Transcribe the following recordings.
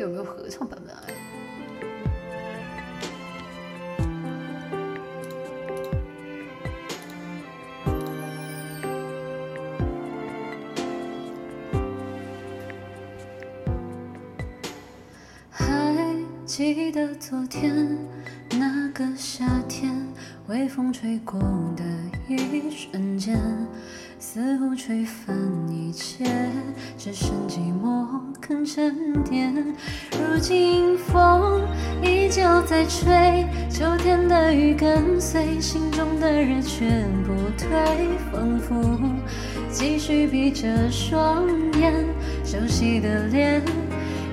有没有合唱版本啊？还记得昨天那个夏天，微风吹过的一瞬间，似乎吹翻一切，只剩寂寞肯沉淀。如今风依旧在吹，秋天的雨跟随，心中的热却不退，仿佛继续闭着双眼，熟悉的脸。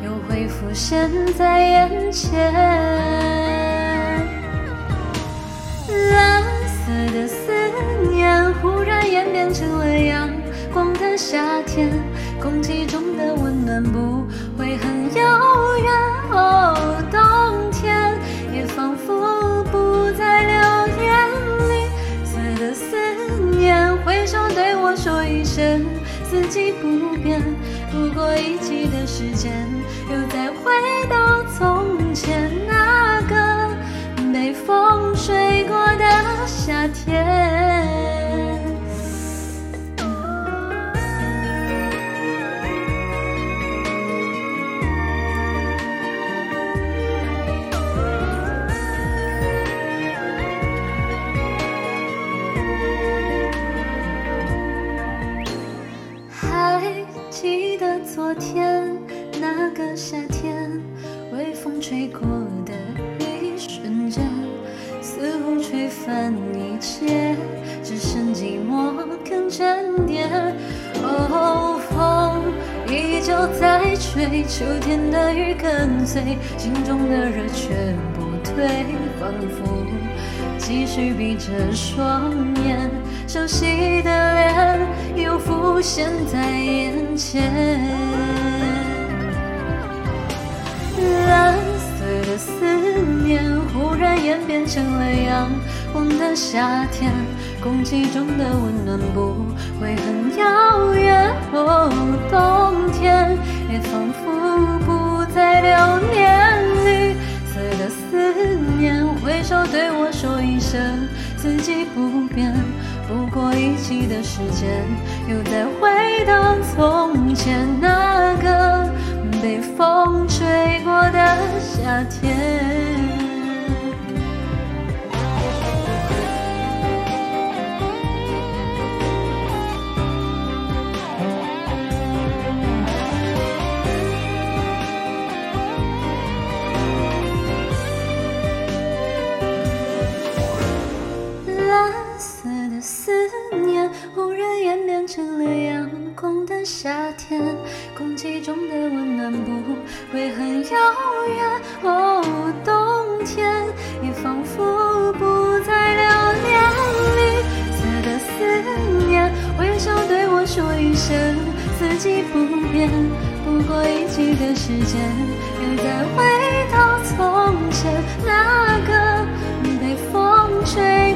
又会浮现在眼前。蓝色的思变成了阳光的夏天，空气中的温暖不会很遥远。哦，冬天也仿佛不再留恋。绿色的思念挥手对我说一声，四季不变。不过一季的时间，又再回到昨天那个夏天，微风吹过的一瞬间，似乎吹翻一切，只剩寂寞肯沉淀。哦，风依旧在吹，秋天的雨跟随，心中的热却不退，仿佛继续闭着双眼，熟悉的脸又浮现在眼前。蓝色的思念忽然演变成了阳光的夏天，空气中的温暖不会很遥远。哦，冬天也仿佛不再留恋。绿色的思念挥手对我说一声，四季不变。不过一季的时间，又再回到从前那个被风吹过的夏天。夏天，空气中的温暖不会很遥远。哦，冬天也仿佛不再留恋。绿色的思念挥手对我说一声，四季不变。不过一季的时间，又再回到从前那个被风吹。